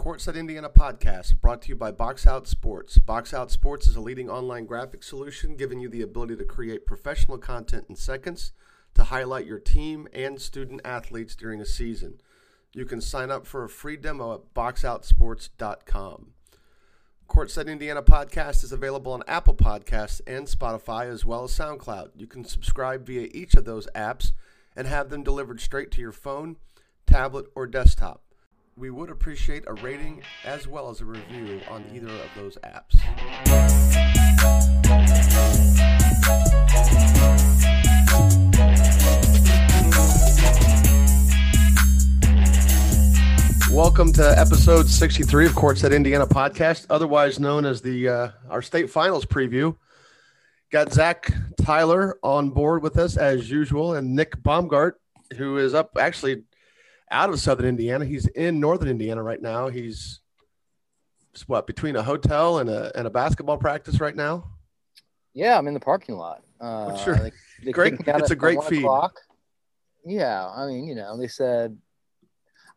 Courtside Indiana podcast brought to you by Box Out Sports. Box Out Sports is a leading online graphic solution giving you the ability to create professional content in seconds to highlight your team and student athletes during a season. You can sign up for a free demo at boxoutsports.com. Courtside Indiana podcast is available on Apple Podcasts and Spotify as well as SoundCloud. You can subscribe via each of those apps and have them delivered straight to your phone, tablet, or desktop. We would appreciate a rating as well as a review on either of those apps. Welcome to episode 63 of Courtside Indiana podcast, otherwise known as the uh, our state finals preview. Got Zach Tyler on board with us as usual, and Nick Baumgart, who is up actually out of Southern Indiana. He's in Northern Indiana right now. He's what between a hotel and a and a basketball practice right now. Yeah, I'm in the parking lot. Uh, sure. They, they great. It's a great feed. O'clock. Yeah, I mean, you know, they said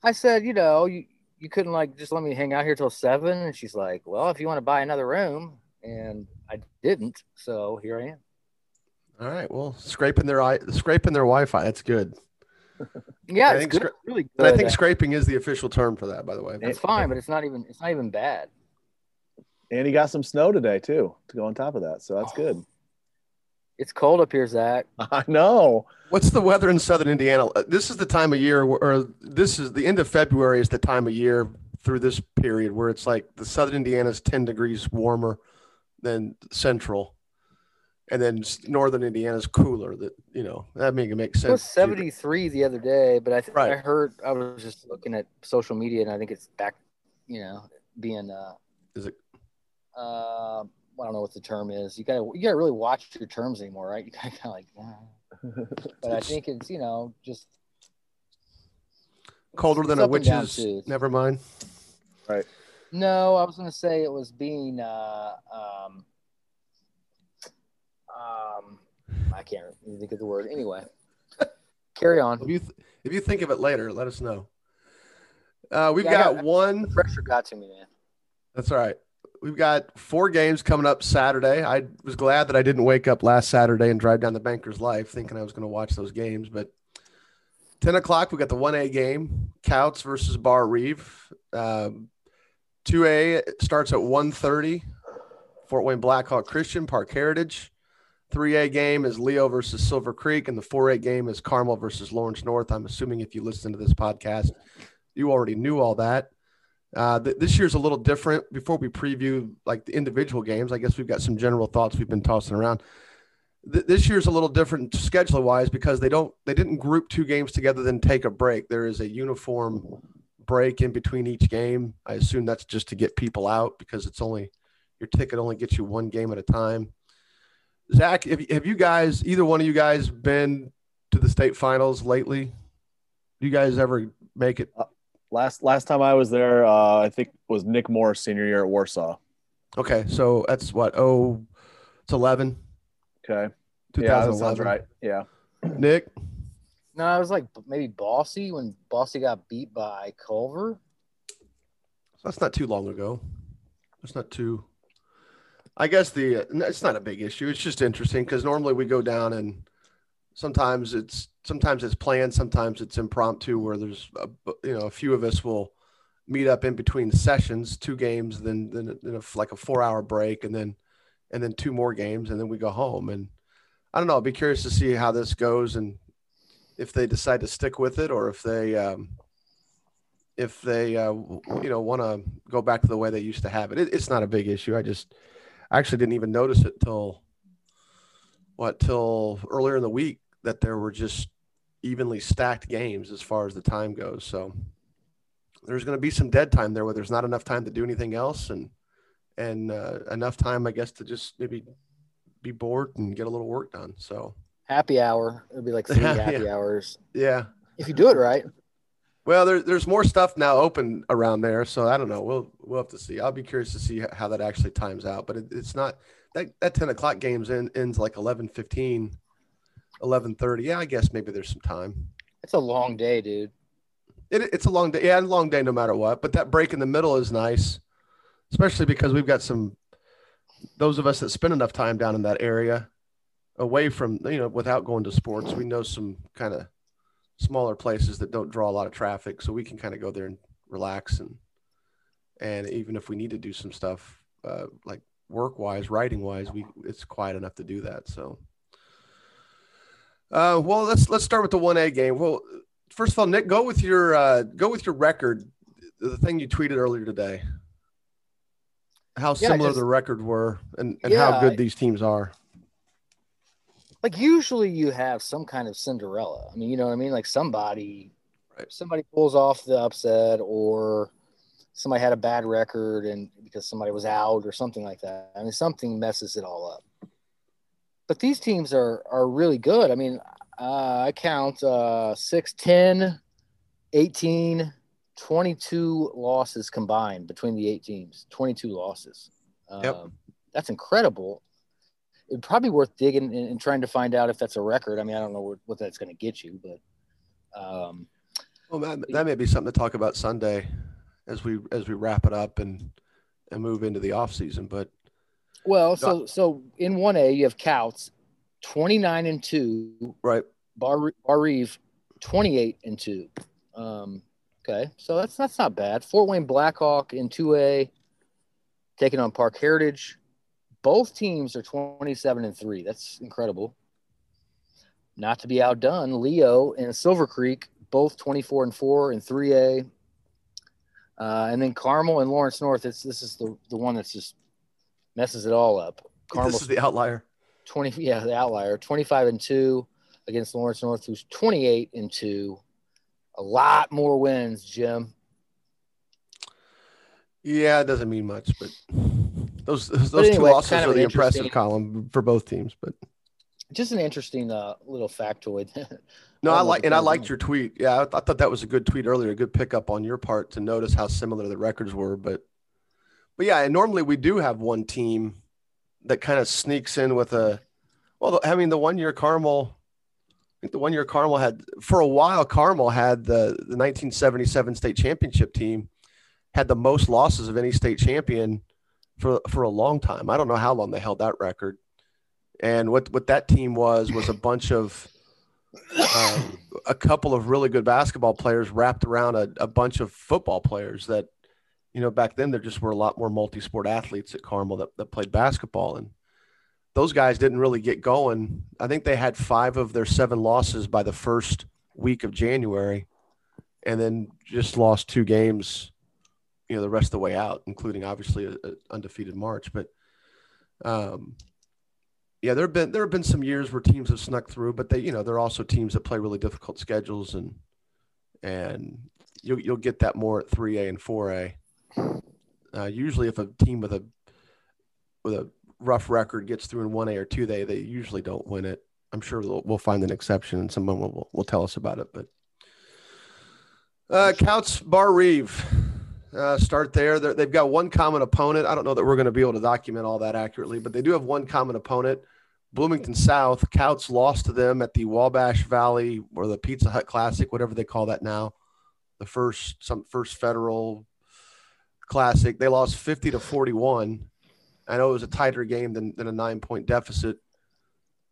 I said, you know, you, you couldn't like just let me hang out here till seven. And she's like, well, if you want to buy another room. And I didn't. So here I am. All right. Well, scraping their eye scraping their Wi-Fi. That's good. yeah, I think, scra- really good. And I think scraping is the official term for that, by the way. It's fine, but it's not even it's not even bad. And he got some snow today too to go on top of that, so that's oh. good. It's cold up here, Zach. I know. What's the weather in southern Indiana? Uh, this is the time of year, where, or this is the end of February is the time of year through this period where it's like the southern Indiana is 10 degrees warmer than central. And then northern Indiana is cooler. That you know that make it make sense. It was 73 the other day, but I th- right. I heard I was just looking at social media and I think it's back, you know, being uh, is it uh, I don't know what the term is. You gotta you gotta really watch your terms anymore, right? You kind of like, yeah. but I think it's you know just colder than a witch's. Never mind. Right. No, I was gonna say it was being. Uh, um, um, I can't think of the word. Anyway, carry on. If you th- if you think of it later, let us know. Uh, we've yeah, got, got one. pressure got to me, man. That's all right we've got four games coming up Saturday. I was glad that I didn't wake up last Saturday and drive down the Bankers Life thinking I was going to watch those games. But 10 o'clock, we got the 1A game, Kouts versus Barr-Reeve. Um, 2A starts at 1.30, Fort Wayne Blackhawk Christian, Parke Heritage. 3A game is Leo versus Silver Creek, and the 4A game is Carmel versus Lawrence North. I'm assuming if you listen to this podcast, you already knew all that. Uh, th- this year's a little different. Before we preview like the individual games, I guess we've got some general thoughts we've been tossing around. Th- this year's a little different scheduler wise because they don't they didn't group two games together then take a break. There is a uniform break in between each game. I assume that's just to get people out because it's only your ticket only gets you one game at a time. Zach, have, have you guys either one of you guys been to the state finals lately? Do you guys ever make it? Uh, Last last time I was there, uh, I think was Nick Moore senior year at Warsaw. Okay, so that's what oh, it's eleven. Okay, yeah, that sounds right. Yeah, Nick. No, I was like maybe Bossy when Bossy got beat by Culver. So That's not too long ago. That's not too. I guess the it's not a big issue. It's just interesting because normally we go down and sometimes it's sometimes it's planned, sometimes it's impromptu, where there's a, you know a few of us will meet up in between sessions, two games, then then, then a, like a four hour break, and then and then two more games, and then we go home. And I don't know. I'll be curious to see how this goes and if they decide to stick with it or if they um, if they uh, you know want to go back to the way they used to have it. it. It's not a big issue. I just I actually didn't even notice it till what till earlier in the week that there were just evenly stacked games as far as the time goes. So there's going to be some dead time there where there's not enough time to do anything else and and uh, enough time, I guess, to just maybe be bored and get a little work done. So happy hour. It'll be like three happy yeah. hours. Yeah. If you do it right. Well, there, there's more stuff now open around there, so I don't know. We'll we'll have to see. I'll be curious to see how that actually times out. But it, it's not that that ten o'clock games in, ends like eleven fifteen 11:30. Yeah, I guess maybe there's some time. It's a long day, dude. It, it's a long day. Yeah, a long day no matter what. But that break in the middle is nice, especially because we've got some those of us that spend enough time down in that area away from you know without going to sports we know some kind of smaller places that don't draw a lot of traffic so we can kind of go there and relax and and even if we need to do some stuff uh, like work wise writing wise we it's quiet enough to do that so. Uh, well let's let's start with the 1a game. Well first of all nick go with your uh, go with your record the thing you tweeted earlier today. How Yeah, similar just- the record were and, and Yeah, how good these teams are like usually you have some kind of Cinderella. I mean, you know what I mean? Like somebody Right. somebody pulls off the upset or somebody had a bad record and because somebody was out or something like that. I mean, something messes it all up. But these teams are are really good. I mean, uh, I count uh 6 10 18 22 losses combined between the eight teams. 22 losses. Yep. Um, that's incredible it'd probably worth digging and, trying to find out if that's a record. I mean, I don't know what, what that's going to get you, but um, Well, that, that may be something to talk about Sunday as we as we wrap it up and and move into the off season. But well, so so in one A you have Kouts, twenty nine and two, right, Bar Barr-Reeve, twenty eight and two. Um, okay, so that's that's not bad. Fort Wayne Blackhawk in two A, taking on Parke Heritage. Both teams are twenty seven and three. That's incredible. Not to be outdone, Leo and Silver Creek both twenty four and four in three A. Uh, and then Carmel and Lawrence North. It's this is the the one that's just messes it all up. this Carmel's is the outlier. 20 yeah the outlier 25 and 2 against lawrence north who's 28 and 2 a lot more wins jim Yeah, it doesn't mean much, but those those, anyway, two losses kind of are the impressive column for both teams. But just an interesting uh, little factoid no, I I like and I liked on. your tweet. Yeah, I, I thought that was a good tweet earlier, a good pickup on your part to notice how similar the records were. But but yeah, and normally we do have one team that kind of sneaks in with a well, I mean the one year Carmel. I think the one year Carmel had for a while. Carmel had the the 1977 state championship team had the most losses of any state champion for for a long time. I don't know how long they held that record. And what what that team was was a bunch of um, a couple of really good basketball players wrapped around a, a bunch of football players that you know back then there just were a lot more multi-sport athletes at Carmel that, that played basketball and those guys didn't really get going. I think they had five of their seven losses by the first week of January, and then just lost two games, you know, the rest of the way out, including obviously a, a undefeated March. But, um, yeah, there have been there have been some years where teams have snuck through, but they, you know, there are also teams that play really difficult schedules, and and you'll you'll get that more at three A and four A. Uh, usually, if a team with a with a rough record gets through in one A or two A, they usually don't win it. I'm sure we'll, we'll find an exception, and someone will, will, tell us about it. But uh, Kouts Bar Reeve, uh, start there. They're, they've got one common opponent. I don't know that we're going to be able to document all that accurately, but they do have one common opponent. Bloomington South. Kouts lost to them at the Wabash Valley or the Pizza Hut Classic, whatever they call that now. The first some first federal classic. They lost 50 to 41. I know it was a tighter game than, than a nine point deficit.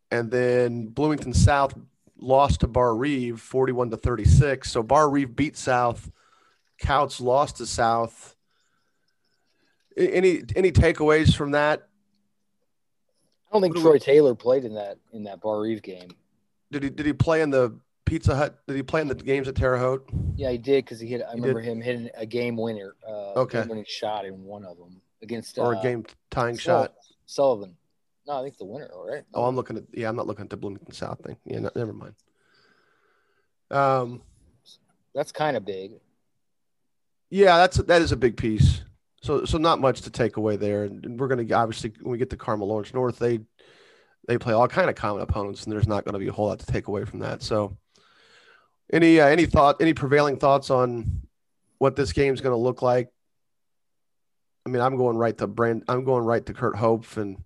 And then Bloomington South lost to Barr-Reeve 41 to 36. So Barr-Reeve beat South. Kouts lost to South. Any any takeaways from that? i don't think troy taylor played in that in that Barr-Reeve game Did he did he play in the Pizza Hut? Did he play in the games at Terre Haute? yeah he did because he hit i He remember him hitting a game winner uh Okay. winning shot in one of them against Or uh, a game tying shot? sullivan no i think the winner all right Oh, I'm looking at yeah, I'm not looking at the Bloomington South thing. Yeah, no, never mind. Um, that's kind of big yeah, that's that is a big piece. So so not much to take away there. And we're gonna obviously when we get to Carmel Lawrence North, they they play all kind of common opponents, and there's not going to be a whole lot to take away from that. So any uh, any thought, any prevailing thoughts on what this game's going to look like? I mean, I'm going right to Brand. I'm going right to Kurt Hope and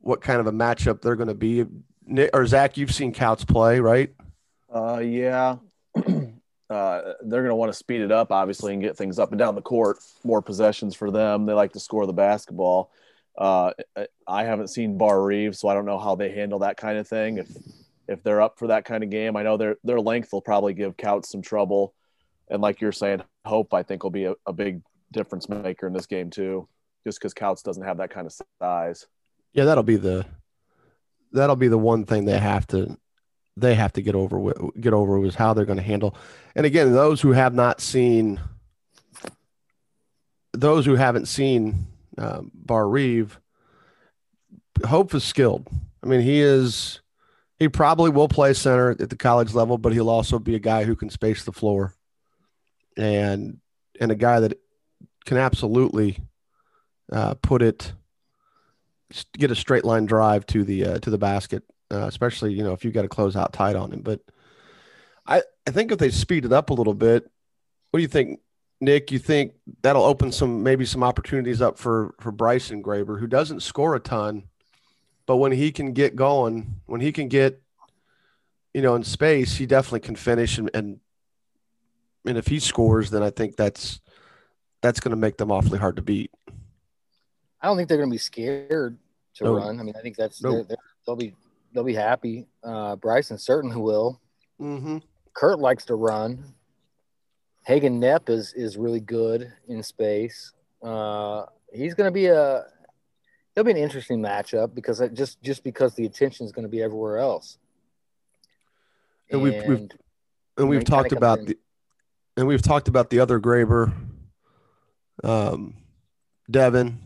what kind of a matchup they're going to be. Nick, or Zach, you've seen Kouts play, right? Uh, yeah. Uh, they're going to want to speed it up, obviously, and get things up and down the court. More possessions for them. They like to score the basketball. Uh, I haven't seen Barr-Reeve, so I don't know how they handle that kind of thing. If if they're up for that kind of game, I know their their length will probably give Kouts some trouble. And like you're saying, Hope I think will be a, a big difference maker in this game too, just because Kouts doesn't have that kind of size. Yeah, that'll be the that'll be the one thing they have to they have to get over with get over is how they're going to handle. And again, those who have not seen those who haven't seen um, Barr-Reeve, Hope is skilled. I mean, he is he probably will play center at the college level, but he'll also be a guy who can space the floor and and a guy that can absolutely uh, put it get a straight line drive to the uh, to the basket, uh, especially you know if you got to close out tight on him. But I I think if they speed it up a little bit, what do you think, Nick? You think that'll open some maybe some opportunities up for for Bryson Graber, who doesn't score a ton, but when he can get going, when he can get you know in space, he definitely can finish and and, and if he scores, then I think that's that's going to make them awfully hard to beat. I don't think they're going to be scared to No. run. I mean, I think that's No. they're, they're, they'll be they'll be happy. Uh, Bryson certainly will. Mm-hmm. Kurt likes to run. Hagen Knepp is is really good in space. Uh, he's going to be a he'll be an interesting matchup because it just just because the attention is going to be everywhere else. And we've- we've- And and we've talked about in- the and we've talked about the other Graber, um, Devin,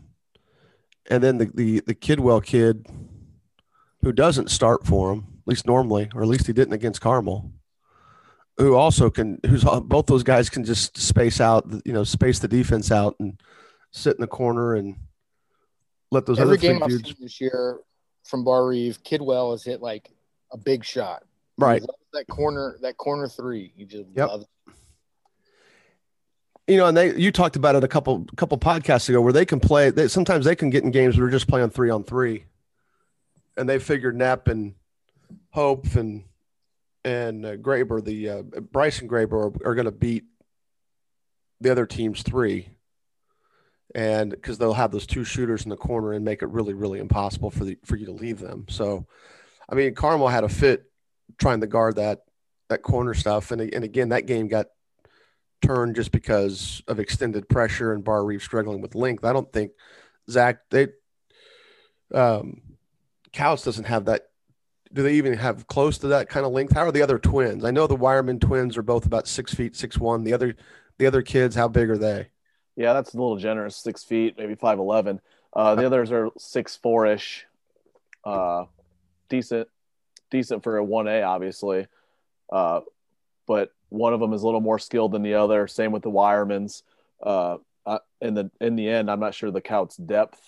and then the the the Kidwell kid, who doesn't start for him at least normally, or at least he didn't against Carmel. Who also can who's both those guys can just space out, you know, space the defense out and sit in the corner and let those every other game I've seen this year from Barr-Reeve, Kidwell has hit like a big shot. Right. that corner that corner three. you just Yep. loves you know, and they you talked about it a couple couple podcasts ago where they can play. They, sometimes they can get in games where they're just playing three on three, and they figured Knapp and Hope and and uh, Graber, the uh, Bryson Graber, are, are going to beat the other team's three, and because they'll have those two shooters in the corner and make it really really impossible for the for you to leave them. So, I mean, Carmel had a fit trying to guard that that corner stuff, and and again that game got turned just because of extended pressure and Barr-Reeve struggling with length. I don't think Zach they um Kouts doesn't have that. Do they even have close to that kind of length? How are the other twins? I know the Wireman twins are both about six feet, six one. The other the other kids, how big are they? Yeah, that's a little generous. Six feet, maybe five eleven. Uh, the others are six four ish. Uh, decent, decent for a one A, obviously. Uh, but one of them is a little more skilled than the other. Same with the Wiremans. Uh, uh, in the in the end, I'm not sure the Kouts depth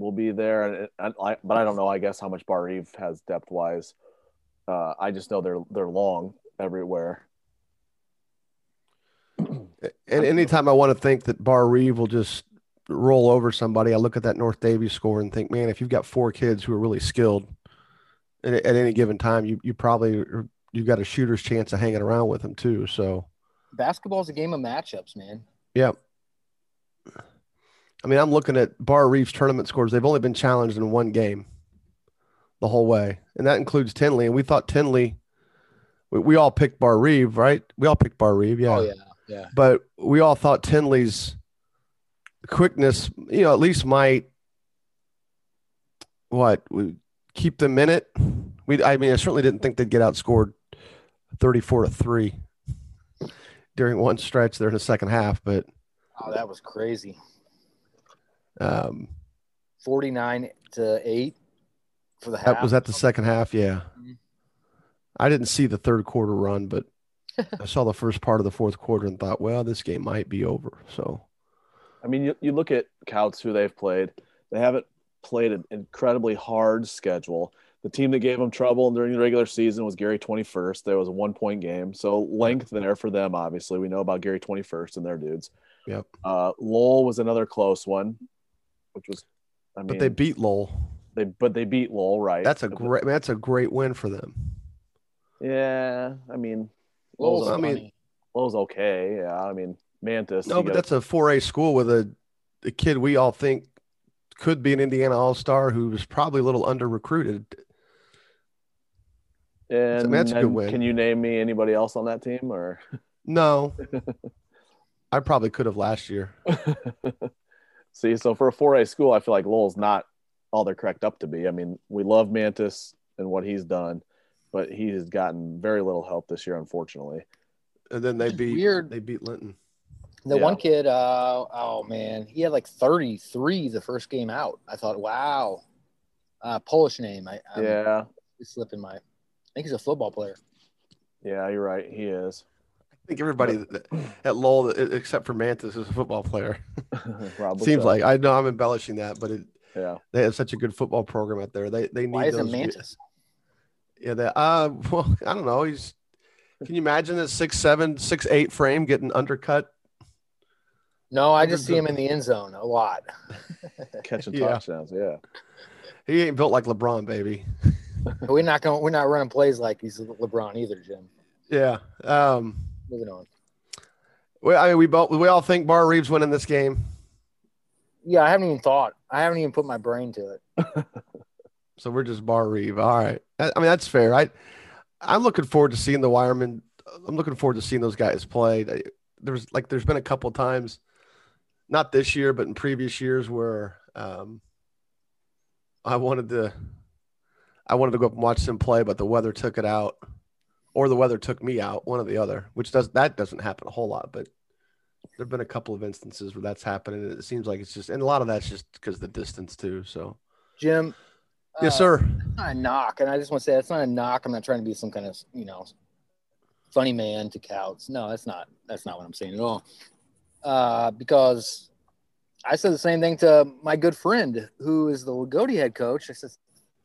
will be there, and, and I, but I don't know. I guess how much Barr-Reeve has depth wise. Uh, I just know they're they're long everywhere. And anytime I want to think that Barr-Reeve will just roll over somebody, I look at that North Daviess score and think, man, if you've got four kids who are really skilled at, at any given time, you you probably you've got a shooter's chance of hanging around with them too. So basketball is a game of matchups, man. yeah. I mean, I'm looking at Barr-Reeve's tournament scores. They've only been challenged in one game the whole way, and that includes Tindley. And we thought Tindley, we, we all picked Barr-Reeve, right? We all picked Barr-Reeve, yeah. Oh yeah, yeah. But we all thought Tindley's quickness, you know, at least might what keep them in it. We, I mean, I certainly didn't think they'd get outscored 34 to three during one stretch there in the second half, but Oh, that was crazy. Um, Forty nine to eight for the half. that was that the second half. Yeah. Mhm. I didn't see the third quarter run, but I saw the first part of the fourth quarter and thought, well, this game might be over. So I mean, you, you look at Kouts who they've played. They haven't played an incredibly hard schedule. The team that gave them trouble during the regular season was Gary 21st. There was a one point game. So length there for them, obviously. We know about Gary 21st and their dudes. Yep. Uh, Lowell was another close one, which was, I mean, but they beat Lowell. they, but they beat Lowell, right? That's a great that's a great win for them. Yeah. I mean, Lowell's I mean, funny. Lowell's okay. Yeah, I mean Mantis. No, but gotta- that's a 4A school with a, a kid we all think could be an Indiana All Star who was probably a little under recruited. and, mean, that's a good win. Can you name me anybody else on that team or? No, I probably could have last year. See, so for a 4A school, I feel like Lowell's not all they're cracked up to be. I mean, we love Mantis and what he's done, but he has gotten very little help this year, unfortunately. And then they beat weird. they beat Linton. The Yeah. one kid, uh, oh man, he had like 33 the first game out. I thought, wow, uh, Polish name. I, I'm yeah, it's slipping my. I think he's a football player. yeah, you're right. He is. I think everybody that- at Lowell, except for Mantis, is a football player. Probably Seems so. like I know I'm embellishing that, but it, yeah. they have such a good football program out there. They they need Why is it those- Mantis? Yeah, that uh, well, I don't know. He's. Can you imagine a six seven, six eight frame getting undercut? No, I just see him in the end zone a lot. Catching Yeah. touchdowns. Yeah. He ain't built like LeBron, baby. we're not going. We're not running plays like he's LeBron either, Jim. Yeah. Um. Moving on. Well, I mean, we both we all think Barr-Reeves winning this game, Yeah, I haven't even thought. I haven't even put my brain to it. so we're just Barr-Reeve. All right. I, mean, that's fair. I I'm looking forward to seeing the Wireman. I'm looking forward to seeing those guys play. There's like there's been a couple times, not this year, but in previous years where um, I wanted to I wanted to go up and watch them play, but the weather took it out, or the weather took me out, one or the other. Which does that doesn't happen a whole lot, but there've been a couple of instances where that's happened, and it seems like it's just, and a lot of that's just because the distance too. So Jim. yes, uh, sir. Not a knock, and I just want to say that's not a knock. I'm not trying to be some kind of you know funny man to cows. No, that's not. That's not what I'm saying at all. Uh, because I said the same thing to my good friend who is the Lagodi head coach. I said,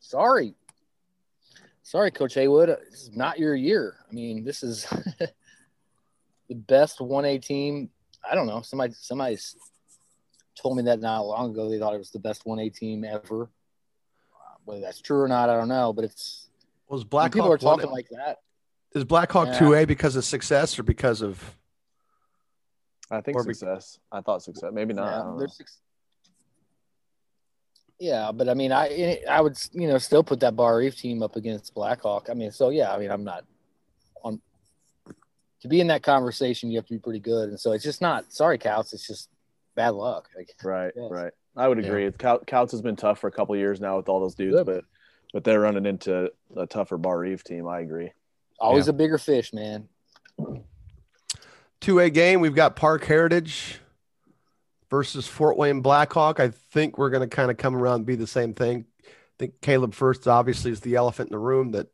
"Sorry, sorry, Coach Haywood, this is not your year. I mean, this is the best one A team. I don't know. Somebody, somebody told me that not long ago. They thought it was the best one A team ever. Uh, Whether that's true or not, I don't know. But it's Was when Blackhawk people are one- talking like that. is Blackhawk Yeah. two A because of success or because of I think Or be- success. I thought success. Maybe not. I Yeah, don't know. there's six- yeah, but I mean, I I would you know still put that Barr-Reeve team up against Blackhawk. I mean, so yeah, I mean, I'm not on to be in that conversation. You have to be pretty good, and so it's just not. Sorry, Kouts. It's just bad luck. Like, Right, Yes. right. I would agree. Cou- Kouts has been tough for a couple of years now with all those dudes, Good. but but they're running into a tougher Barr-Reeve team. I agree. always a bigger fish, man. two A game? We've got Parke Heritage versus Fort Wayne Blackhawk. I think we're going to kind of come around and be the same thing. I think Caleb Furst obviously is the elephant in the room. That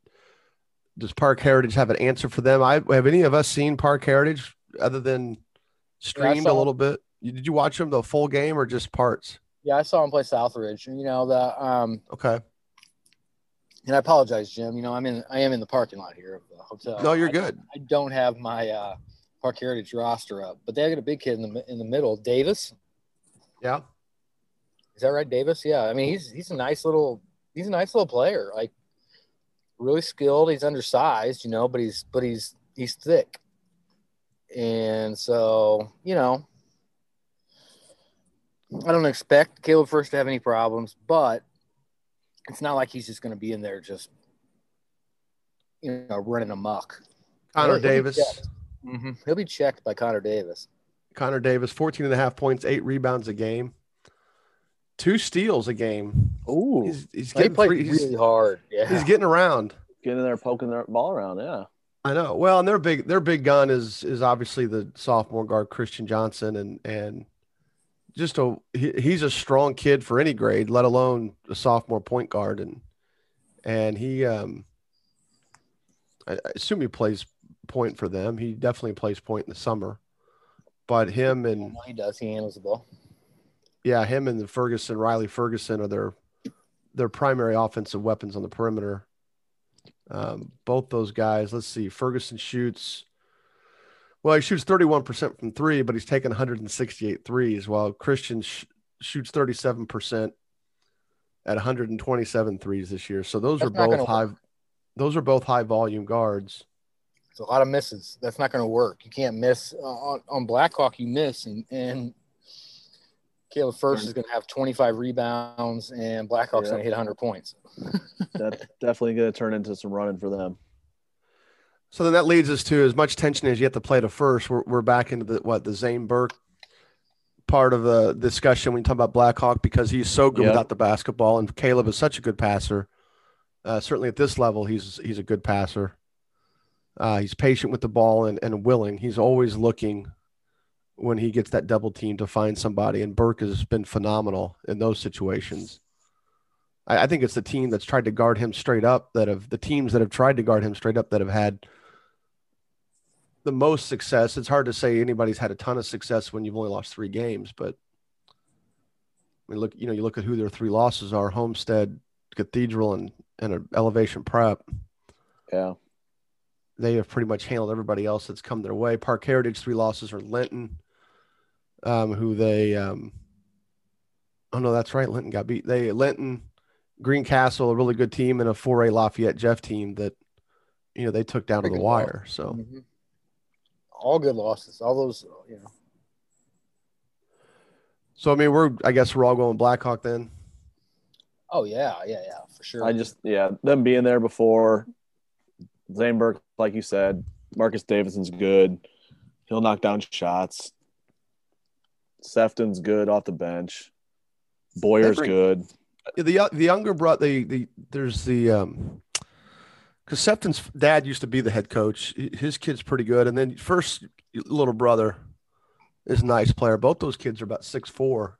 does Parke Heritage have an answer for them? I have any of us seen Parke Heritage other than streamed a little bit? Did you watch them the full game or just parts? Yeah, I saw him play Southridge. You know the um, Okay. and I apologize, Jim. You know, I'm in I am in the parking lot here of the hotel. No, you're I- good. I don't have my uh, Parke Heritage roster up, but they got a big kid in the in the middle, Davis. Yeah. Is that right, Davis? Yeah. I mean, he's he's a nice little he's a nice little player. Like really skilled. He's undersized, you know, but he's but he's he's thick. And so, you know, I don't expect Caleb Furst to have any problems, but it's not like he's just going to be in there just you know running amok. Connor He'll be Davis. checked. Mhm. He'll be checked by Connor Davis. Connor Davis, 14 and a half points, eight rebounds a game, two steals a game. Ooh, He's, he's getting played three, he's, really hard. Yeah. he's getting around. getting there poking their ball around. Yeah. I know. Well, and their big their big gun is is obviously the sophomore guard Christian Johnson, and and just a he, he's a strong kid for any grade, let alone a sophomore point guard, and and he um I, I assume he plays point for them. He definitely plays point in the summer, but him and he does. He handles the ball. yeah, him and the Ferguson Riley Ferguson are their their primary offensive weapons on the perimeter. Um, both those guys. Let's see. Ferguson shoots. Well, he shoots 31% from three, but he's taken 168 threes, while Christian sh- shoots 37% at 127 threes this year. So those That's are both high. Those are both high volume guards. It's a lot of misses. That's not going to work. You can't miss uh, on, on Blackhawk. You miss, and and Caleb Furst is going to have 25 rebounds, and Blackhawk's Yeah. going to hit 100 points. That's definitely going to turn into some running for them. So then that leads us to as much tension as you have to play to Furst. We're, we're back into the what the Zane Burke part of the discussion when you talk about Blackhawk because he's so good Yep. without the basketball, and Caleb is such a good passer. Uh, certainly at this level, he's he's a good passer. Uh, he's patient with the ball and, and willing. He's always looking when he gets that double team to find somebody, and Burke has been phenomenal in those situations. I, I think it's the team that's tried to guard him straight up that have the teams that have tried to guard him straight up that have had the most success. It's hard to say anybody's had a ton of success when you've only lost three games, but I mean, look, you know, you look at who their three losses are: Homestead, Cathedral, and and a Elevation Prep. Yeah. They have pretty much handled everybody else that's come their way. Parke Heritage three losses are Linton, um, who they. Um, oh no, that's right. Linton got beat. They Linton, Greencastle, a really good team, and a 4A Lafayette Jeff team that, you know, they took down to the good ball. wire. So. Mhm. All good losses. All those, you know. So I mean, we're I guess we're all going Blackhawk then. Oh yeah, yeah, yeah, for sure. I just, yeah, them being there before Zane Burke, like you said, Marcus Davidson's good. He'll knock down shots. Sefton's good off the bench. Boyer's Every- good. The the younger brother, the the there's the um, because Sefton's dad used to be the head coach. His kid's pretty good, and then first little brother is a nice player. Both those kids are about six four,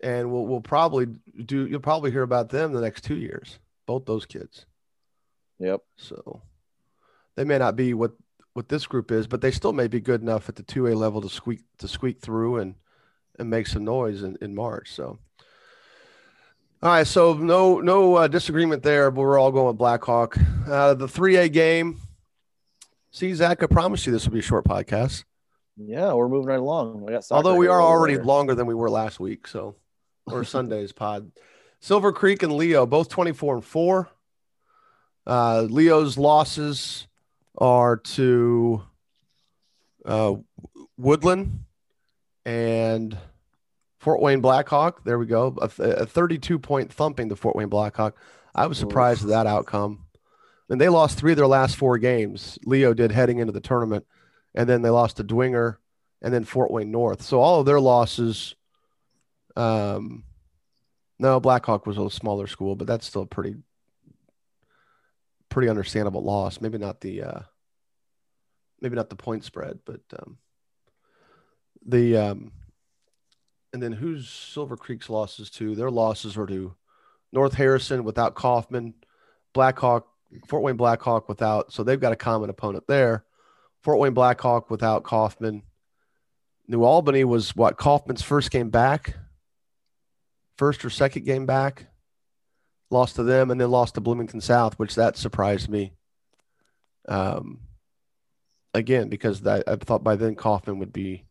and we'll we'll probably do. You'll probably hear about them the next two years. Both those kids. Yep. So they may not be what what this group is, but they still may be good enough at the two A level to squeak to squeak through and and make some noise in, in March. So all right, so no no uh, disagreement there, but we're all going with Blackhawk. Uh, the three A game. See, Zach, I promise you this will be a short podcast. Yeah, we're moving right along. We got Although we are already later. longer than we were last week, so or Sunday's pod. Silver Creek and Leo both 24 and 4. Uh, Leo's losses are to uh, Woodland and Fort Wayne Blackhawk. There we go. A, a 32 point thumping to Fort Wayne Blackhawk. I was surprised at that outcome. And they lost three of their last four games. Leo did heading into the tournament. And then they lost to Dwenger and then Fort Wayne North. So all of their losses. Um, no, Blackhawk was a smaller school, but that's still a pretty, pretty understandable loss. Maybe not the, uh, maybe not the point spread, but um, the, um, and then who's Silver Creek's losses to? Their losses are to North Harrison without Kaufman, Blackhawk, Fort Wayne Blackhawk without. So they've got a common opponent there. Fort Wayne Blackhawk without Kaufman. New Albany was what Kaufman's first game back, first or second game back. Lost to them and then lost to Bloomington South, which that surprised me. Um, again because that, I thought by then Kaufman would be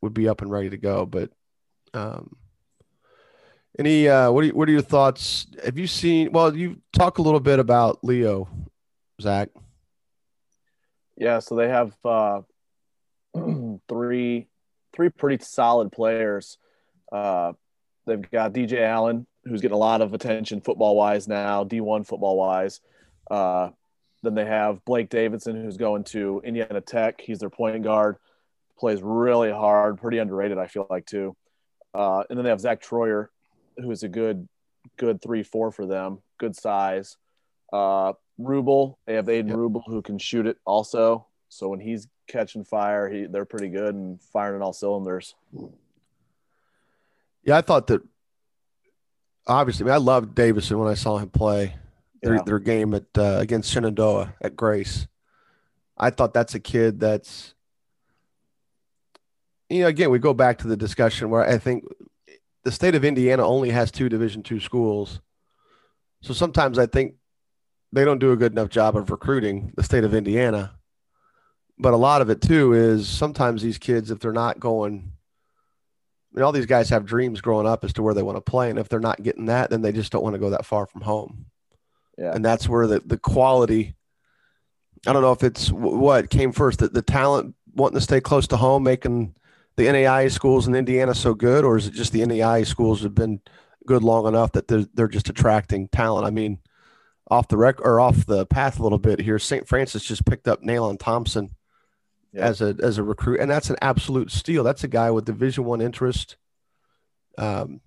would be up and ready to go. But um, any uh, what are what are your thoughts? Have you seen? Well, you talk a little bit about Leo, Zach. Yeah, so they have uh, three three pretty solid players. Uh, they've got DJ Allen, who's getting a lot of attention football wise now, D1 football wise. Uh, then they have Blake Davidson, who's going to Indiana Tech. He's their point guard, plays really hard, pretty underrated, I feel like too. Uh, and then they have Zach Troyer, who is a good, good three four for them, good size. Uh, Rubel, they have Aiden Yep. Rubel who can shoot it also. So when he's catching fire, he they're pretty good and firing on all cylinders. Yeah, I thought that. Obviously, I, mean, I loved Davison when I saw him play their, Yeah. Their game at uh, against Shenandoah at Grace. I thought that's a kid that's. You know, again, we go back to the discussion where I think the state of Indiana only has two Division two schools, so sometimes I think they don't do a good enough job of recruiting the state of Indiana. But a lot of it too is sometimes these kids, if they're not going I mean, all these guys have dreams growing up as to where they want to play, and if they're not getting that, then they just don't want to go that far from home. Yeah. And that's where the, the quality I don't know if it's what came first, the, the talent wanting to stay close to home, making the NAIA schools in Indiana so good, or is it just the NAIA schools have been good long enough that they're, they're just attracting talent? I mean, off the rec or off the path a little bit here, St. Francis just picked up Nayland Thompson yeah. as a as a recruit, and that's an absolute steal. That's a guy with Division One interest. Um,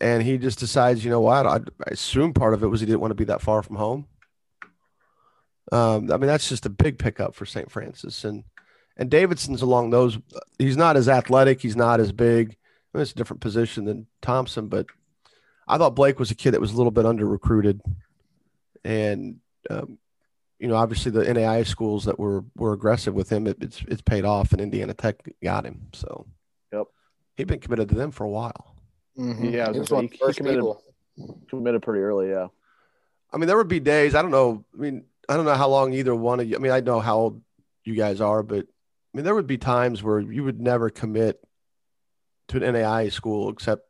and he just decides, you know what? I, I assume part of it was he didn't want to be that far from home. Um, I mean, that's just a big pickup for St. Francis, and and Davidson's along those. He's not as athletic. He's not as big. I mean, it's a different position than Thompson, but I thought Blake was a kid that was a little bit under recruited, and um, you know, obviously the NAIA schools that were were aggressive with him, it, it's it's paid off, and Indiana Tech got him. So, yep, he'd been committed to them for a while. Mm-hmm. Yeah, he was one he, he committed, people. committed pretty early. Yeah, I mean, there would be days. I don't know. I mean, I don't know how long either one of you. I mean, I know how old you guys are, but I mean, there would be times where you would never commit to an NAIA school except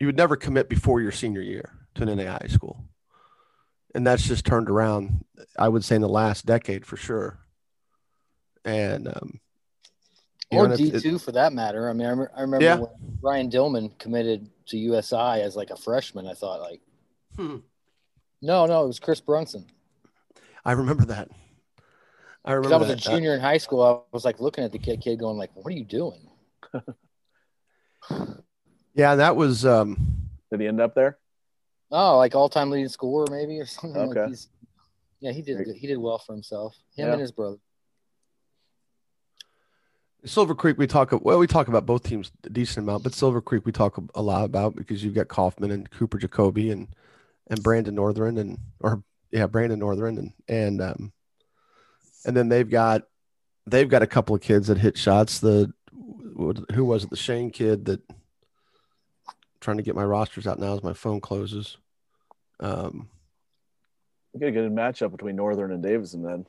you would never commit before your senior year to an NAIA school. And that's just turned around, I would say, in the last decade for sure. And, um, or D2 for that matter. I mean, I, remember, I remember yeah. when Ryan Dillman committed to USI as like a freshman. I thought, like, hmm. no, no, it was Chris Brunson. I remember that. I remember. I was that. a junior in high school. I was like looking at the kid, kid going like, "What are you doing?" yeah, that was. um Did he end up there? Oh, like all-time leading scorer, maybe or something. Okay. Like he's, yeah, he did. He did well for himself. Him yeah. and his brother. Silver Creek, we talk well. We talk about both teams a decent amount, but Silver Creek we talk a lot about because you've got Kaufman and Cooper Jacoby and and Brandon Northern and or yeah Brandon Northern and and um and then they've got they've got a couple of kids that hit shots. The who was it? The Shane kid that trying to get my rosters out now as my phone closes. Um, we get a good matchup between Northern and Davidson then.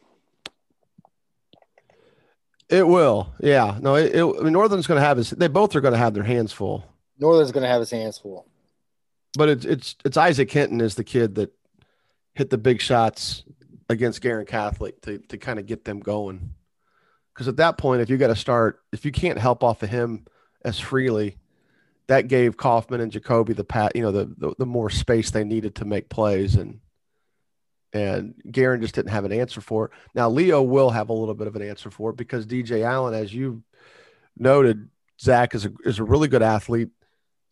It will, yeah. No, it, it I mean, Northern's going to have his. They both are going to have their hands full. Northern's going to have his hands full. But it's it's it's Isaac Hinton is the kid that hit the big shots against Guerin Catholic to to kind of get them going. Because at that point, if you got to start, if you can't help off of him as freely, that gave Kaufman and Jacoby the pat, you know, the, the, the more space they needed to make plays, and and Guerin just didn't have an answer for it. Now Leo will have a little bit of an answer for it because DJ Allen, as you noted, Zach is a is a really good athlete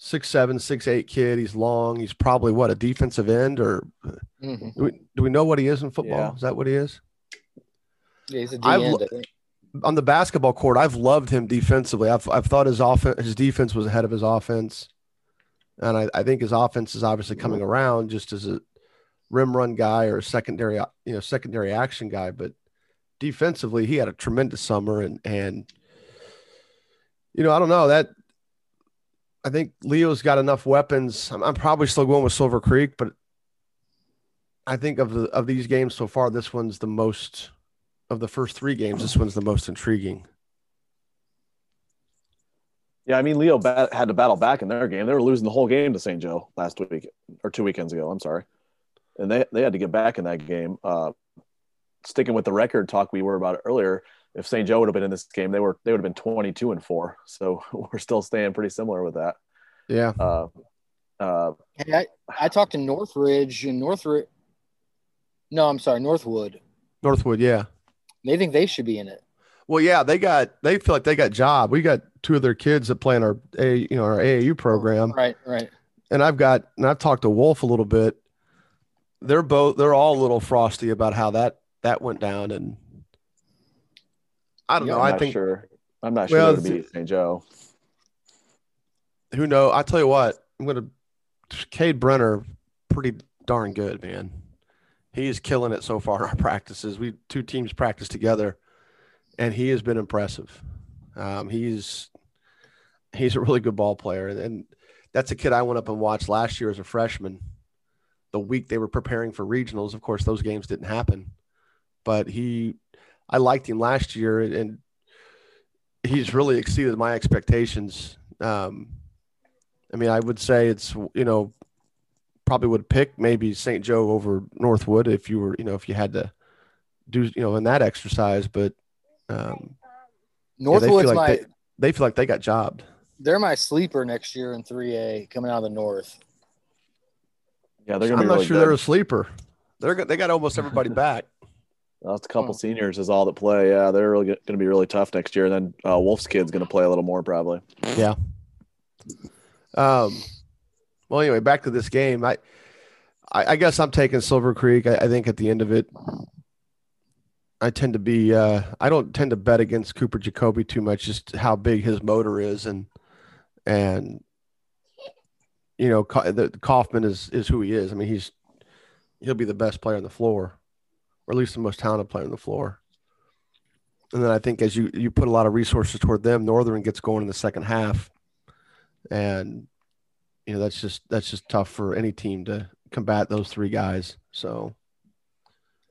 six seven, six eight kid. He's long. He's probably what a defensive end, or mm-hmm. do, we, do we know what he is in football? Yeah. Is that what he is? Yeah, he's a D end. On the basketball court, I've loved him defensively. I've I've thought his offense, his defense was ahead of his offense, and I, I think his offense is obviously coming around just as a rim run guy or a secondary you know secondary action guy, but defensively he had a tremendous summer and and you know I don't know that I think Leo's got enough weapons. I'm, I'm, probably still going with Silver Creek, but I think of the of these games so far, this one's the most of the first three games. This one's the most intriguing. Yeah, I mean Leo bat- had to battle back in their game. They were losing the whole game to St. Joe last week or two weekends ago. I'm sorry, and they they had to get back in that game. Uh, sticking with the record talk we were about earlier, if St. Joe would have been in this game, they were they would have been 22 and four. So we're still staying pretty similar with that. Yeah. Uh, uh, hey, I, I talked to Northridge and Northridge. No, I'm sorry, Northwood. Northwood, yeah. They think they should be in it. Well, yeah, they got they feel like they got job. We got two of their kids that play in our a you know our AAU program. Right, right. And I've got and I've talked to Wolf a little bit. They're both they're all a little frosty about how that that went down and I don't yeah, know. I'm I think sure. I'm not sure well, to be St. Joe. Who know? I tell you what, I'm gonna Cade Brenner, pretty darn good, man. He is killing it so far in our practices. We two teams practice together, and he has been impressive. Um, he's he's a really good ball player, and, and that's a kid I went up and watched last year as a freshman. The week they were preparing for regionals, of course, those games didn't happen, but he I liked him last year, and he's really exceeded my expectations. Um, I mean, I would say it's you know probably would pick maybe St. Joe over Northwood if you were you know if you had to do you know in that exercise, but um, yeah, Northwood's they like my they, they feel like they got jobbed. they're my sleeper next year in 3A coming out of the North. Yeah, they're I'm gonna be not really sure good. they're a sleeper. They're go- they got almost everybody back. That's a couple Hmm. seniors is all that play. Yeah, they're really going to be really tough next year. And then uh, Wolf's kid's going to play a little more probably. Yeah. Um, well, anyway, back to this game. I, I, I guess I'm taking Silver Creek. I, I think at the end of it, I tend to be. Uh, I don't tend to bet against Cooper Jacoby too much, just how big his motor is, and and you know, the, Kaufman is is who he is. I mean, he's he'll be the best player on the floor, or at least the most talented player on the floor. And then I think as you you put a lot of resources toward them, Northern gets going in the second half, and you know that's just that's just tough for any team to combat those three guys. So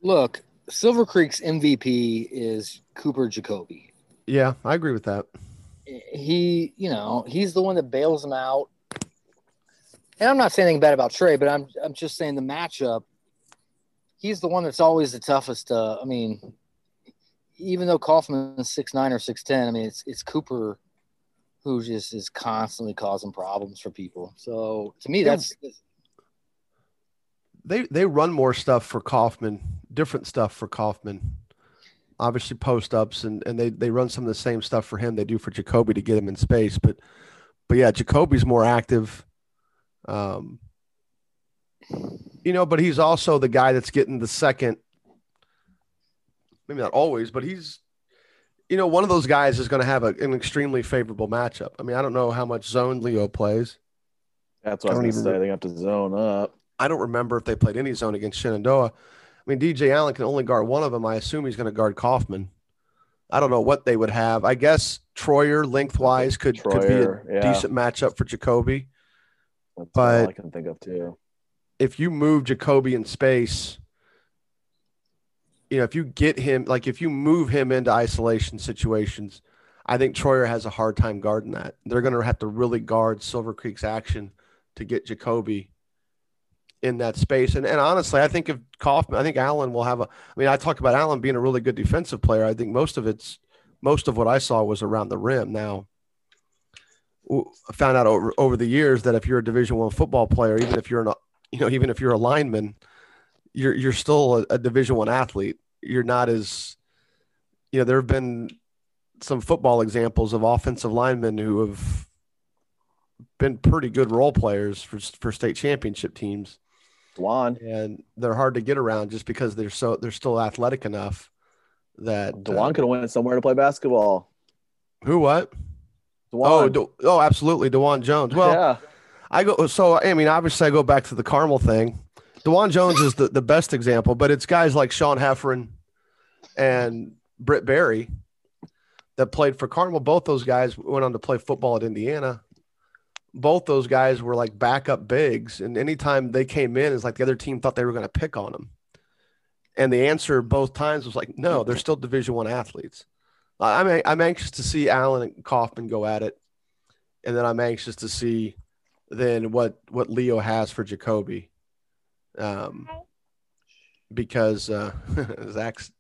Look, Silver Creek's MVP is Cooper Jacoby. yeah, I agree with that. He, you know, he's the one that bails him out. And I'm not saying anything bad about Trey, but I'm I'm just saying the matchup. He's the one that's always the toughest. To, I mean, even though Kaufman's six nine or six ten, I mean it's it's Cooper who just is constantly causing problems for people. So to me, that's They they run more stuff for Kaufman, different stuff for Kaufman. Obviously post ups and, and they, they run some of the same stuff for him they do for Jacoby to get him in space. But but yeah, Jacoby's more active. Um you know, but he's also the guy that's getting the second maybe not always, but he's you know, one of those guys is going to have a, an extremely favorable matchup. I mean, I don't know how much zone Leo plays. That's what I I was going to even- say. They have to zone up. I don't remember if they played any zone against Shenandoah. I mean, DJ Allen can only guard one of them. I assume he's going to guard Kaufman. I don't know what they would have. I guess Troyer lengthwise could, could be a yeah. decent matchup for Jacoby. That's but- all I can think of too. If you move Jacoby in space, you know, if you get him, like if you move him into isolation situations, I think Troyer has a hard time guarding that. They're going to have to really guard Silver Creek's action to get Jacoby in that space. And, and honestly, I think if Kaufman, I think Allen will have a, I mean, I talked about Allen being a really good defensive player. I think most of it's, most of what I saw was around the rim. Now, I found out over, over the years that if you're a division one football player, even if you're an, you know, even if you're a lineman, you're, you're still a, a division one athlete. You're not as, you know, there have been some football examples of offensive linemen who have been pretty good role players for, for state championship teams Dwan. and they're hard to get around just because they're so they're still athletic enough that Dwan uh, could have went somewhere to play basketball. who what oh De, oh absolutely Dewan Jones well yeah. I go so I mean obviously I go back to the Carmel thing Dewan Jones is the, the best example but it's guys like Sean Heffron and Britt Barry that played for Carmel both those guys went on to play football at Indiana. Both those guys were like backup bigs and anytime they came in it's like the other team thought they were going to pick on them and the answer both times was like no they're still division one athletes. I'm i'm anxious to see allen and kaufman go at it and then i'm anxious to see then what what leo has for jacoby um because uh zach's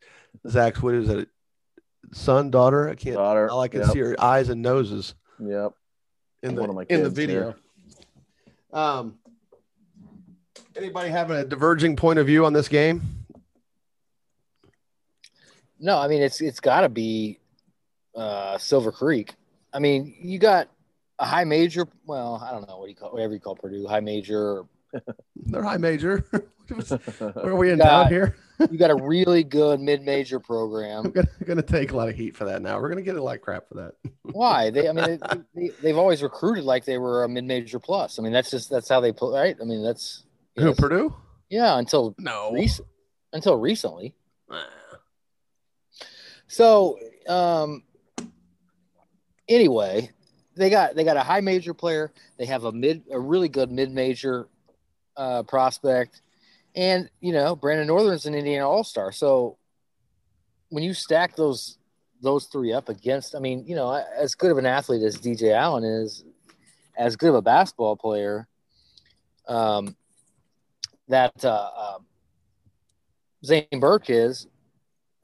zach's what is it son daughter i can't Daughter. all i can Yep. see are eyes and noses Yep. in the One of my in the kids video. Um, anybody having a diverging point of view on this game? No, I mean it's it's got to be uh, Silver Creek. I mean, you got a high major. Well, I don't know what you call whatever you call Purdue high major. They're high major. Where are we in town here? You got a really good mid major I'm program. gonna, gonna take a lot of heat for that. Now we're gonna get a lot of crap for that. Why? They, I mean, they, they, they've always recruited like they were a mid major plus. I mean, that's just that's how they play, right? I mean, that's Who. Purdue? yeah. Until No. recent, until recently. So, um, anyway, they got they got a high major player. They have a mid a really good mid major uh, prospect, and you know Brandon Northern's an Indiana All Star. So when you stack those those three up against, I mean, you know, as good of an athlete as DJ Allen is, as good of a basketball player, um, that uh, uh, Zane Burke is,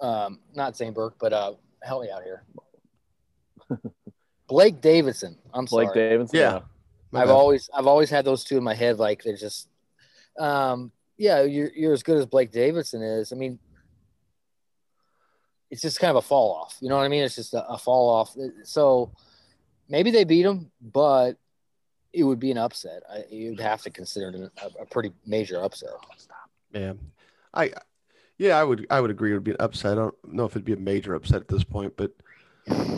um, not Zane Burke, but uh, help me out here. Blake Davidson. I'm sorry. Blake sorry. Davidson. Yeah. I've bad. always I've always had those two in my head. Like they're just, um, yeah, you're you're as good as Blake Davidson is. I mean, it's just kind of a fall off. You know what I mean? It's just a, a fall off. So maybe they beat him, but it would be an upset. I, you'd have to consider it a, a pretty major upset. Yeah, I, yeah, I would, I would agree. It would be an upset. I don't know if it'd be a major upset at this point, but,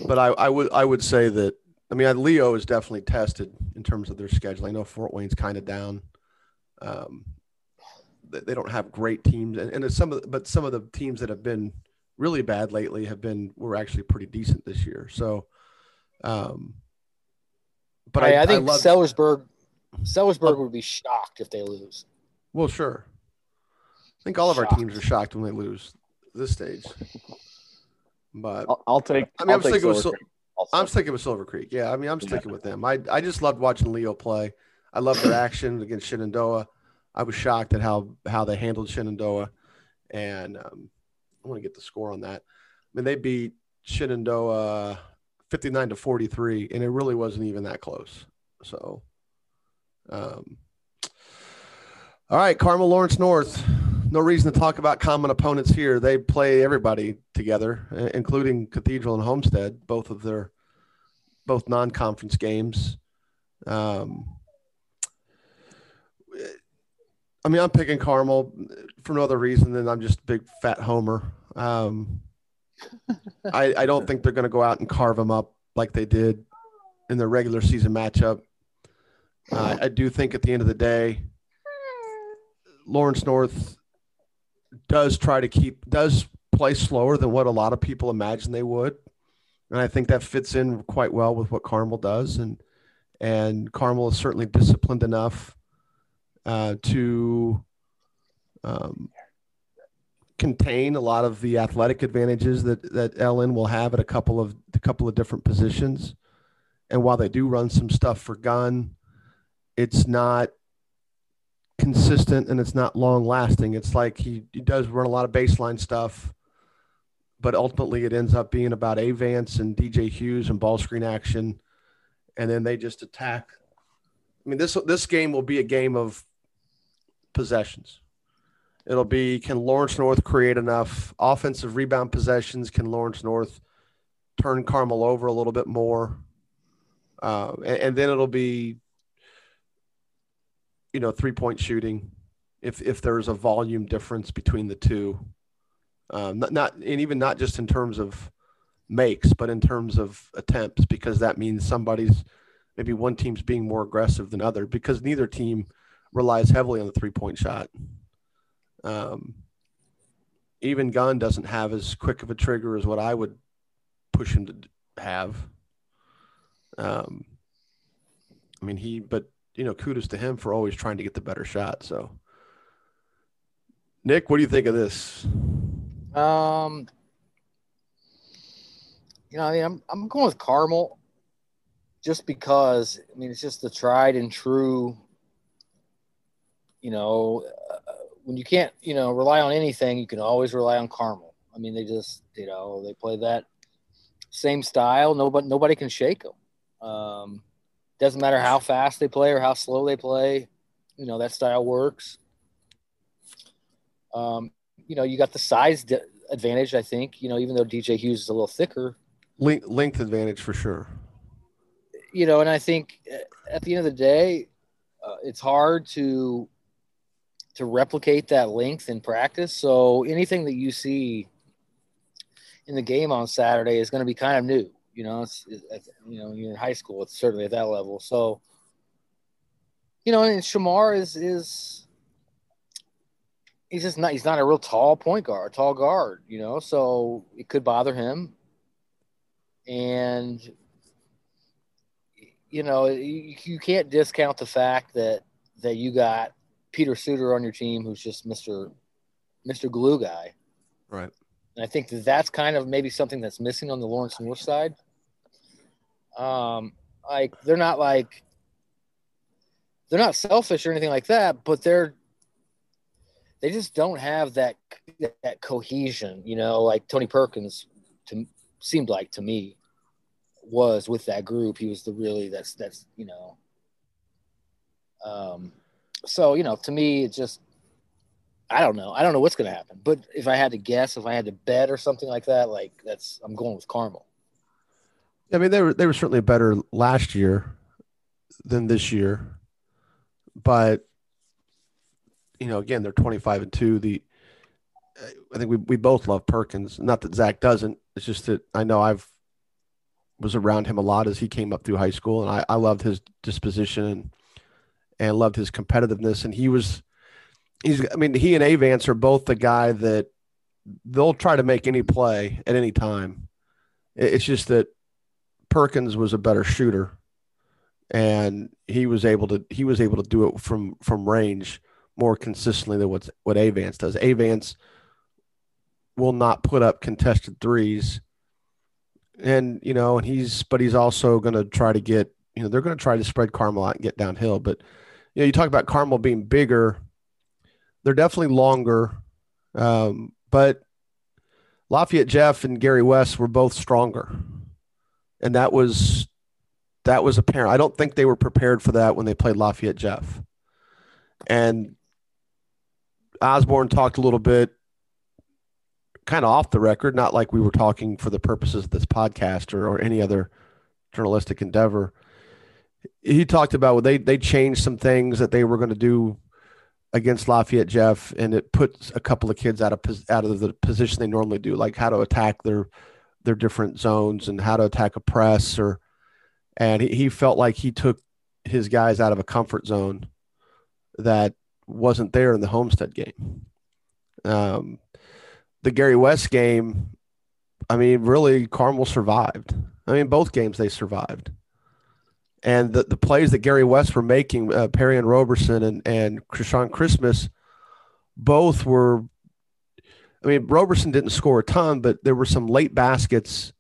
but I, I would, I would say that. I mean, Leo is definitely tested in terms of their schedule. I know Fort Wayne's kind of down. Um, they, they don't have great teams, and, and some of, the, but some of the teams that have been really bad lately have been were actually pretty decent this year. So, um, But but I, I, I think love, Sellersburg, Sellersburg would be shocked if they lose. Well, sure. I think all of our teams are shocked when they lose this stage. But I'll, I'll take. I mean, I'll I'm take sticking with Silver Sil- Creek. I'm sticking with Silver Creek. Yeah, I mean, I'm sticking with them. I I just loved watching Leo play. I love their action against Shenandoah. I was shocked at how how they handled Shenandoah, and um, I want to get the score on that. I mean, they beat Shenandoah 59 to 43, and it really wasn't even that close. So, um, all right, Carmel Lawrence North. No reason to talk about common opponents here. They play everybody together, including Cathedral and Homestead, both of their both non-conference games. Um, I mean, I'm picking Carmel for no other reason than I'm just a big fat homer. Um, I, I don't think they're going to go out and carve them up like they did in their regular season matchup. Uh, I do think at the end of the day, Lawrence North does try to keep does play slower than what a lot of people imagine they would, and I think that fits in quite well with what Carmel does, and and Carmel is certainly disciplined enough uh, to um, contain a lot of the athletic advantages that that LN will have at a couple of a couple of different positions, and while they do run some stuff for Gunn, it's not consistent and it's not long lasting. It's like he, he does run a lot of baseline stuff, but ultimately it ends up being about Avance and DJ Hughes and ball screen action. And then they just attack. I mean, this this game will be a game of possessions. It'll be can Lawrence North create enough offensive rebound possessions? Can Lawrence North turn Carmel over a little bit more? Uh, and, and then it'll be you know, three point shooting, if if there's a volume difference between the two, um, not not and even not just in terms of makes, but in terms of attempts, because that means somebody's maybe one team's being more aggressive than other, because neither team relies heavily on the three point shot. Um, even Gunn doesn't have as quick of a trigger as what I would push him to have. Um, I mean, he, but you know, kudos to him for always trying to get the better shot. So, Nick, what do you think of this? Um, you know, I mean, I'm I'm going with Carmel, just because I mean it's just the tried and true. You know, uh, when you can't, you know, rely on anything, you can always rely on Carmel. I mean, they just, you know, they play that same style. Nobody nobody can shake them. Um, doesn't matter how fast they play or how slow they play. You know, that style works. Um, you know, you got the size di- advantage, I think. You know, even though DJ Hughes is a little thicker, Length, length advantage for sure. you know, and I think uh, at the end of the day, uh, it's hard to to replicate that length in practice. So anything that you see in the game on Saturday is going to be kind of new. You know, it's, it's you know you're in high school. It's certainly at that level. So you know, and Shamar is is he's just not he's not a real tall point guard, tall guard. You know, so it could bother him. And you know, you, you can't discount the fact that that you got Peter Suter on your team, who's just Mister Mister Glue guy. Right. And I think that that's kind of maybe something that's missing on the Lawrence North side. Um, like they're not like they're not selfish or anything like that, but they're they just don't have that that cohesion. You know, like Tony Perkins to seemed like to me was with that group. He was the really that's that's you know. Um, so you know, to me, it's just I don't know. I don't know what's gonna happen. But if I had to guess, if I had to bet or something like that, like that's I'm going with Carmel. I mean, they were they were certainly better last year than this year, but you know, again, they're 25 and two. The I think we we both love Perkins. Not that Zach doesn't. It's just that I know I've was around him a lot as he came up through high school, and I, I loved his disposition and and loved his competitiveness. And he was he's I mean he and Avance are both the guy that they'll try to make any play at any time. It's just that Perkins was a better shooter, and he was able to he was able to do it from from range more consistently than what what Avance does. Avance will not put up contested threes, and you know, and he's but he's also going to try to get you know they're going to try to spread Carmel out and get downhill. But you know, you talk about Carmel being bigger, they're definitely longer, um, but Lafayette Jeff and Gary West were both stronger, and that was that was apparent. I don't think they were prepared for that when they played Lafayette Jeff. And Osborne talked a little bit kind of off the record, not like we were talking for the purposes of this podcast or, or any other journalistic endeavor. He talked about they they changed some things that they were going to do against Lafayette Jeff, and it puts a couple of kids out of out of the position they normally do, like how to attack their their different zones and how to attack a press, or and he, he felt like he took his guys out of a comfort zone that wasn't there in the Homestead game. Um, the Gary West game, I mean, really, Carmel survived. I mean, both games they survived. And the, the plays that Gary West were making, uh, Perry and Roberson and, and Krishan Christmas, both were. I mean, Roberson didn't score a ton, but there were some late baskets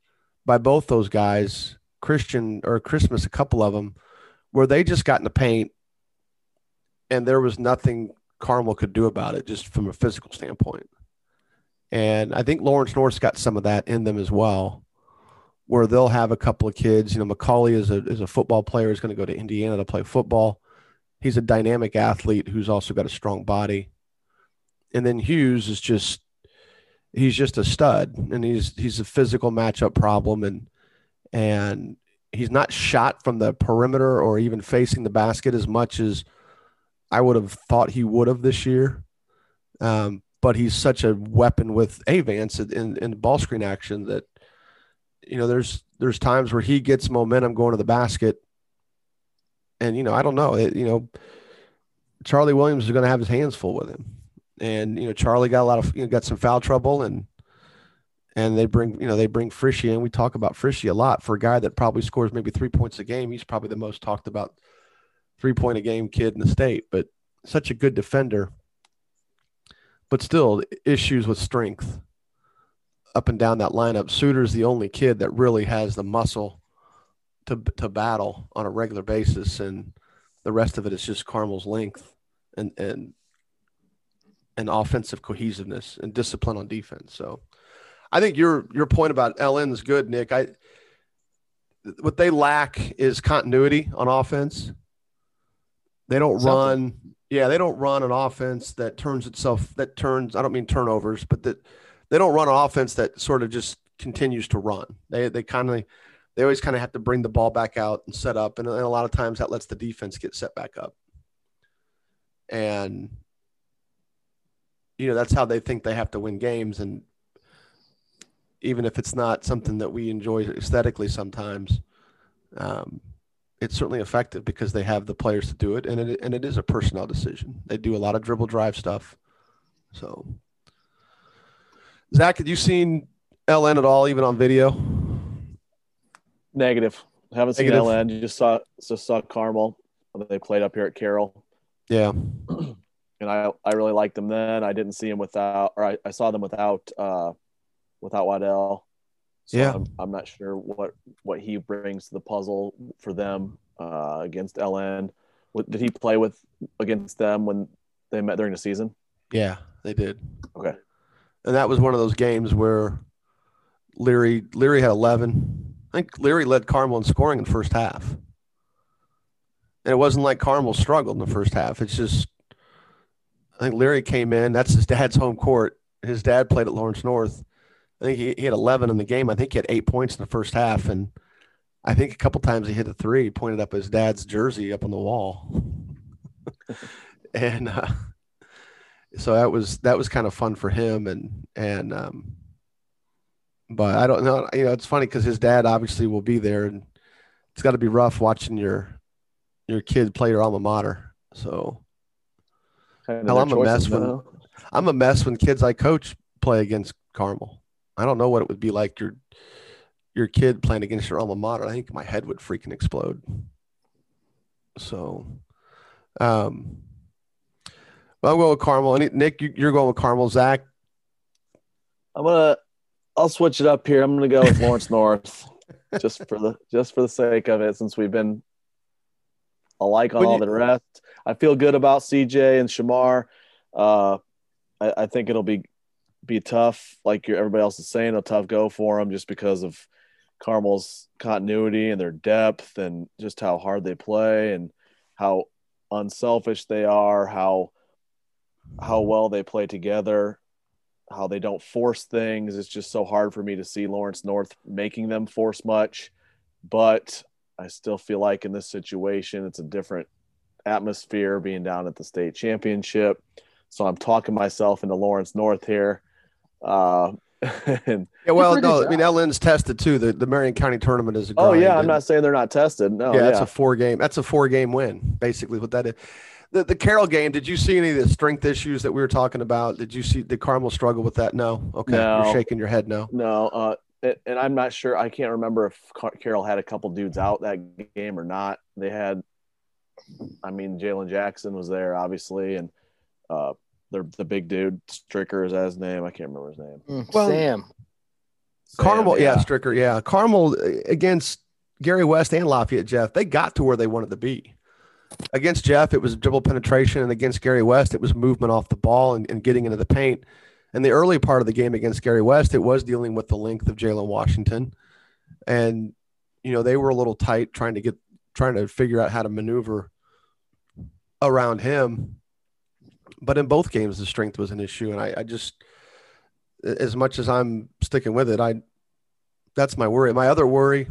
by both those guys, Christian or Christmas, a couple of them, where they just got in the paint and there was nothing Carmel could do about it just from a physical standpoint. And I think Lawrence North's got some of that in them as well, where they'll have a couple of kids. You know, McCauley is a is a football player. He's going to go to Indiana to play football. He's a dynamic athlete who's also got a strong body. And then Hughes is just he's just a stud, and he's he's a physical matchup problem, and and he's not shot from the perimeter or even facing the basket as much as I would have thought he would have this year. Um, but he's such a weapon with Avance in, in ball screen action that you know there's there's times where he gets momentum going to the basket, and you know I don't know it, you know Charlie Williams is going to have his hands full with him, and you know Charlie got a lot of you know, got some foul trouble and and they bring you know they bring Frischi in. We talk about Frischi a lot for a guy that probably scores maybe three points a game. He's probably the most talked about three point a game kid in the state, but such a good defender. But still, issues with strength up and down that lineup. Suter's the only kid that really has the muscle to to battle on a regular basis, and the rest of it is just Carmel's length and and and offensive cohesiveness and discipline on defense. So, I think your your point about LN is good, Nick. I what they lack is continuity on offense. They don't Something. run. Yeah, they don't run an offense that turns itself that turns. I don't mean turnovers, but that they don't run an offense that sort of just continues to run. They they kind of they always kind of have to bring the ball back out and set up, and, and a lot of times that lets the defense get set back up. And you know that's how they think they have to win games, and even if it's not something that we enjoy aesthetically sometimes, um, it's certainly effective because they have the players to do it, and it and it is a personnel decision. They do a lot of dribble drive stuff. So, Zach, have you seen LN at all, even on video? Negative. haven't seen Negative. LN. You just saw just saw Carmel. They played up here at Carroll. Yeah. And I I really liked them then. I didn't see them without, or I, I saw them without uh, without Waddell. So yeah, I'm, I'm, not sure what what he brings to the puzzle for them uh, against LN. What, did he play with against them when they met during the season? Yeah, they did. Okay. And that was one of those games where Leary Leary had 11. I think Leary led Carmel in scoring in the first half. And it wasn't like Carmel struggled in the first half. It's just I think Leary came in. That's his dad's home court. His dad played at Lawrence North. I think he, he had 11 in the game. I think he had eight points in the first half. And I think a couple times he hit a three, he pointed up his dad's jersey up on the wall. and uh, so that was that was kind of fun for him. And and um, but I don't know. You know, it's funny because his dad obviously will be there, and it's got to be rough watching your your kid play your alma mater. So Kind of Hell, I'm a mess when- now. I'm a mess when kids I coach play against Carmel. I don't know what it would be like your your kid playing against your alma mater. I think my head would freaking explode. So, um, I'll go with Carmel. Nick, you, you're going with Carmel. Zach, I'm gonna I'll switch it up here. I'm gonna go with Lawrence North. Just for the just for the sake of it, since we've been alike on all the rest. I feel good about CJ and Shamar. Uh I, I think it'll be be tough, like everybody else is saying, a tough go for them just because of Carmel's continuity and their depth and just how hard they play and how unselfish they are, how how well they play together, how they don't force things. It's just so hard for me to see Lawrence North making them force much. But I still feel like in this situation, it's a different atmosphere being down at the state championship. So I'm talking myself into Lawrence North here. Uh, and yeah, well, pretty no, good I mean LN's tested too. The the Marion County tournament is a good oh yeah, I'm not saying they're not tested. No, yeah, yeah, that's a four game. That's a four game win, basically. What that is. The the Carroll game. Did you see any of the strength issues that we were talking about? Did you see did Carmel struggle with that? No. Okay, No. you're shaking your head. No. No, uh, it, and I'm not sure. I can't remember if Car- Carroll had a couple dudes out that game or not. They had, I mean, Jalen Jackson was there, obviously, and uh, the the big dude Stricker is that his name. I can't remember his name. Mm, Well, Sam. Sam, Carmel, yeah. Stricker, yeah. Carmel uh, against Gary West and Lafayette Jeff, they got to where they wanted to be. Against Jeff, it was dribble penetration, and against Gary West, it was movement off the ball and, and getting into the paint. And the early part of the game against Gary West, it was dealing with the length of Jalen Washington, and you know they were a little tight trying to get trying to figure out how to maneuver around him. But in both games, the strength was an issue, and I, I just as much as I'm sticking with it, I that's my worry. My other worry,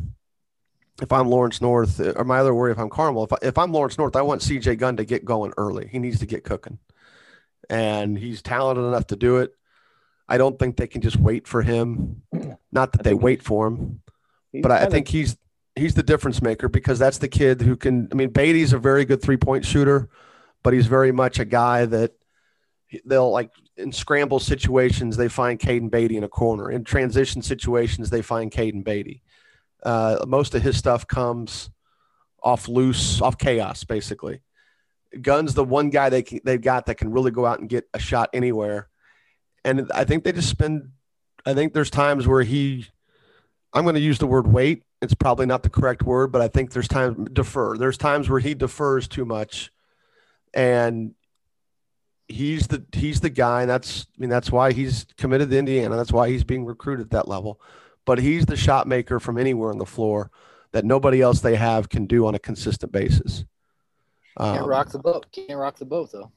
if I'm Lawrence North, or my other worry if I'm Carmel, if, I, if I'm Lawrence North, I want CJ Gunn to get going early. He needs to get cooking, and he's talented enough to do it. I don't think they can just wait for him. Not that they wait for him, but I, I think he's he's the difference maker because that's the kid who can. I mean, Beatty's a very good three point shooter, but he's very much a guy that they'll like in scramble situations they find Caden Beatty in a corner. In transition situations they find Caden Beatty. Uh, most of his stuff comes off loose, off chaos, basically. Gunn's, the one guy they can, they've got that can really go out and get a shot anywhere. And I think they just spend. I think there's times where he. I'm going to use the word wait. It's probably not the correct word, but I think there's times defer. There's times where he defers too much, and he's the he's the guy. And that's I mean that's why he's committed to Indiana. That's why he's being recruited at that level. But he's the shot maker from anywhere on the floor that nobody else they have can do on a consistent basis. Can't Um, rock the boat. Can't rock the boat though.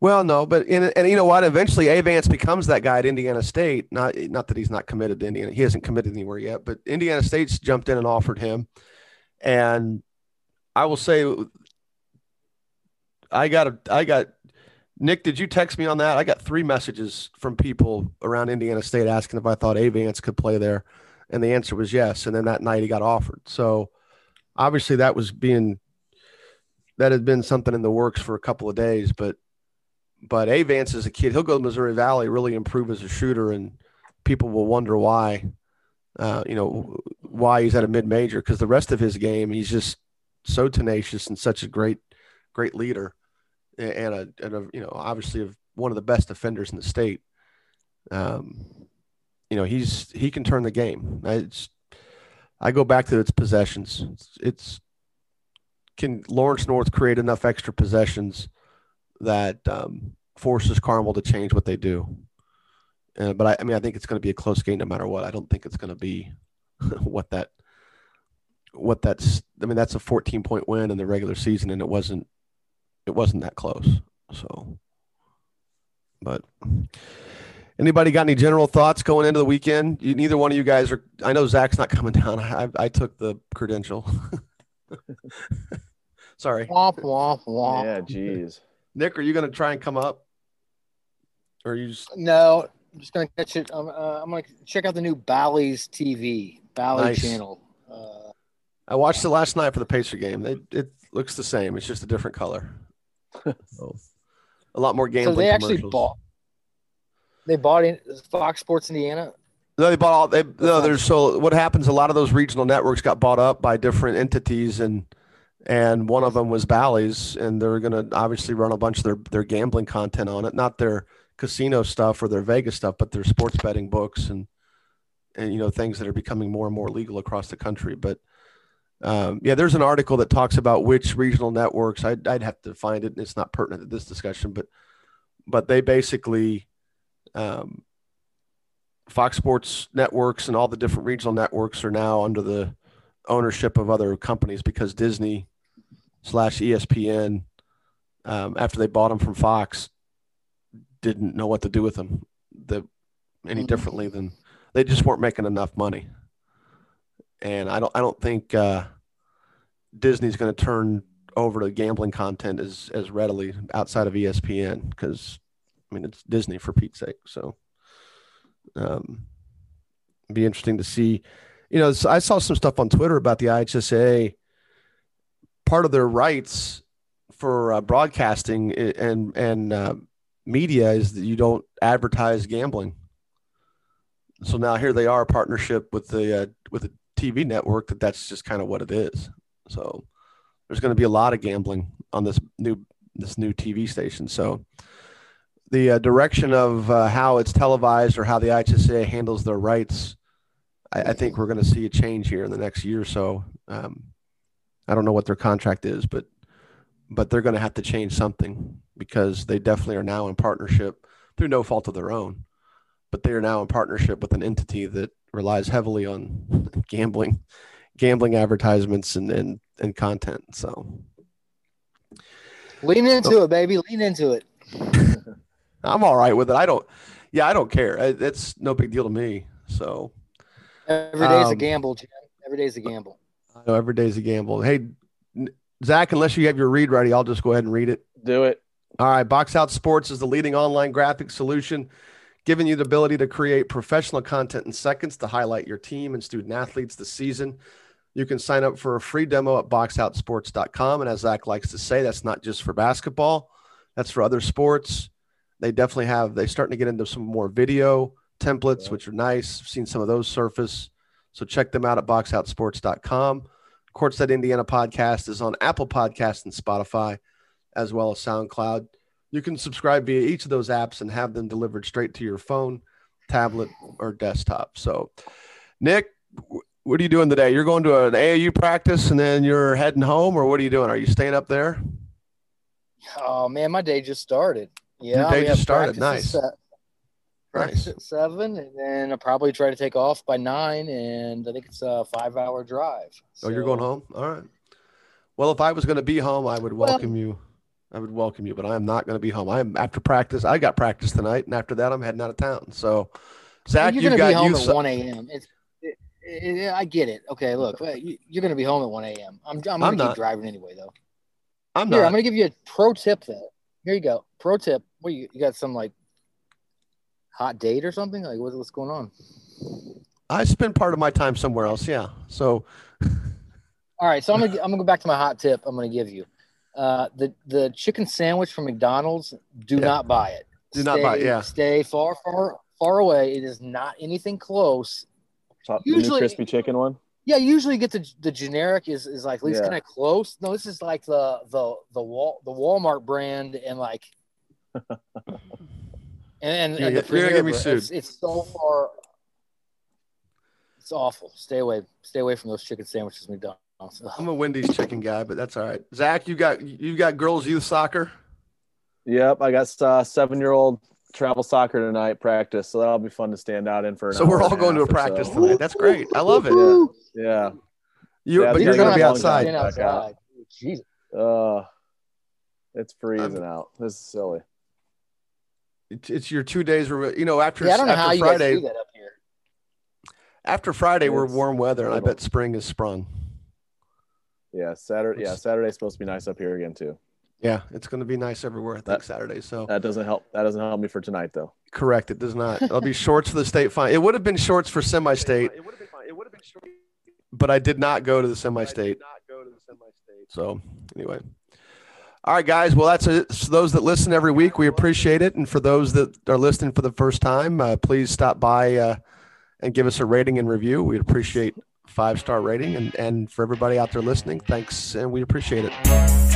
well, no, but in, and you know what? Eventually, Avance becomes that guy at Indiana State. Not not that he's not committed to Indiana. He hasn't committed anywhere yet, but Indiana State's jumped in and offered him. And I will say, I got a, I got Nick. Did you text me on that? I got three messages from people around Indiana State asking if I thought Avance could play there, and the answer was yes. And then that night he got offered. So obviously that was being that had been something in the works for a couple of days, but but Avance is a kid. He'll go to Missouri Valley, really improve as a shooter, and people will wonder why. Uh, you know why he's at a mid major because the rest of his game, he's just so tenacious and such a great, great leader, a- and a, and a you know obviously of one of the best defenders in the state. Um, you know he's he can turn the game. I, it's, I go back to its possessions. It's, it's can Lawrence North create enough extra possessions that um, forces Carmel to change what they do. Uh, but I, I mean, I think it's going to be a close game no matter what. I don't think it's going to be what that what that's. I mean, that's a 14 point win in the regular season, and it wasn't it wasn't that close. So, but anybody got any general thoughts going into the weekend? You, neither one of you guys are. I know Zach's not coming down. I, I took the credential. Sorry. Womp womp womp. Yeah, jeez. Nick, are you going to try and come up? Or are you just No, I'm just gonna catch it. I'm, uh, I'm gonna check out the new Bally's TV, Bally Nice. channel. Uh, I watched it last night for the Pacer game. They, it looks the same. It's just a different color. so, a lot more so gambling. they actually bought. They bought in Fox Sports Indiana. No, they bought all. They no. There's so what happens. A lot of those regional networks got bought up by different entities, and and one of them was Bally's, and they're going to obviously run a bunch of their their gambling content on it, not their casino stuff or their Vegas stuff, but their sports betting books and and you know things that are becoming more and more legal across the country. But um, yeah, there's an article that talks about which regional networks. I'd, I'd have to find it, and it's not pertinent to this discussion, but but they basically um, Fox Sports networks and all the different regional networks are now under the ownership of other companies because Disney slash ESPN, um, after they bought them from Fox, didn't know what to do with them the, any Mhm. differently than they just weren't making enough money. And I don't I don't think uh, Disney's going to turn over to gambling content as as readily outside of ESPN because I mean it's Disney for Pete's sake. So um, be interesting to see. You know, I saw some stuff on Twitter about the IHSA. Part of their rights for uh, broadcasting and and uh, media is that you don't advertise gambling. So now here they are, a partnership with the uh, with the TV network. That that's just kind of what it is. So there's going to be a lot of gambling on this new this new TV station. So the uh, direction of uh, how it's televised or how the IHSA handles their rights, I, I think we're going to see a change here in the next year or so. Um, I don't know what their contract is, but but they're going to have to change something because they definitely are now in partnership through no fault of their own. But they are now in partnership with an entity that relies heavily on gambling, gambling advertisements and and, and content. So Lean into it, baby. Lean into it. I'm all right with it. I don't, yeah, I don't care. It- It's no big deal to me. So Every day's a Um, gamble, Jim. Every day's a gamble. I know every day's a gamble. Hey, Zach, unless you have your read ready, I'll just go ahead and read it. Do it. All right. Box Out Sports is the leading online graphic solution, giving you the ability to create professional content in seconds to highlight your team and student athletes this season. You can sign up for a free demo at boxoutsports.com. And as Zach likes to say, that's not just for basketball, that's for other sports. They definitely have, they're starting to get into some more video templates, Yeah. which are nice. I've seen some of those surface. So check them out at boxoutsports.com. Courtside Indiana podcast is on Apple Podcasts and Spotify, as well as SoundCloud. You can subscribe via each of those apps and have them delivered straight to your phone, tablet, or desktop. So, Nick, what are you doing today? You're going to an AAU practice and then you're heading home, or what are you doing? Are you staying up there? Oh man, my day just started. Yeah, Your day just started. practice at Nice. At seven, and then I'll probably try to take off by nine, and I think it's a five-hour drive. Oh, you're going home? All right. Well, if I was going to be home, I would Well- welcome you. I would welcome you, but I am not going to be home. I'm after practice. I got practice tonight, and after that, I'm heading out of town. So, Zach, you're you got be home youth. at one a.m. It's, it, I get it. Okay, look, you- you're gonna be home at one a.m. I'm, I'm gonna I'm keep driving anyway, though. I'm Here, not. I'm gonna give you a pro tip. Though. Here you go. Pro tip. What you, you got? Some like hot date or something? Like what, what's going on? I spend part of my time somewhere else. Yeah. So, All right, so I'm gonna I'm gonna go back to my hot tip. I'm gonna give you uh, the the chicken sandwich from McDonald's. Do Yeah. not buy it. Do not buy it, yeah. Stay far far far away. It is not anything close. Top, the new Usually- crispy chicken one. Yeah, usually you get the the generic is, is like at least Yeah. kind of close. No, this is like the the the wall the Walmart brand and like and and, You're and the gonna- you're gonna get me Premier. It's, it's so far. It's awful. Stay away. Stay away from those chicken sandwiches, McDonald's. Ugh. I'm a Wendy's chicken guy, but that's all right. Zach, you got you got girls youth soccer. Yep, I got uh, seven year old travel soccer tonight practice, so that'll be fun to stand out in for. An So hour we're all going to a practice so. tonight. That's great. I love it. Yeah, yeah. you yeah, but you're gonna going to be be a long outside. Being Back out. Jesus. Uh, it's freezing Um, out. This is silly. It's, it's your two days. Where, you know, after Yeah, I don't know how you Friday, guys do that up here. after Friday, we're warm weather, and I bet spring is sprung. Yeah, Saturday. Yeah, Saturday's supposed to be nice up here again too. Yeah, it's going to be nice everywhere. I think That- Saturday. So That doesn't help. That doesn't help me for tonight though. correct, it does not. It'll be shorts for the state final. It would have been shorts for semi-state, It would have been fine. It would have been short. but I did not go to the semi-state. Not go to the semi-state. So anyway. All right, guys. Well, that's it. So those that listen every week, we appreciate it. And for those that are listening for the first time, uh, please stop by uh, and give us a rating and review. We'd appreciate five star rating. And, and for everybody out there listening, thanks. And we appreciate it.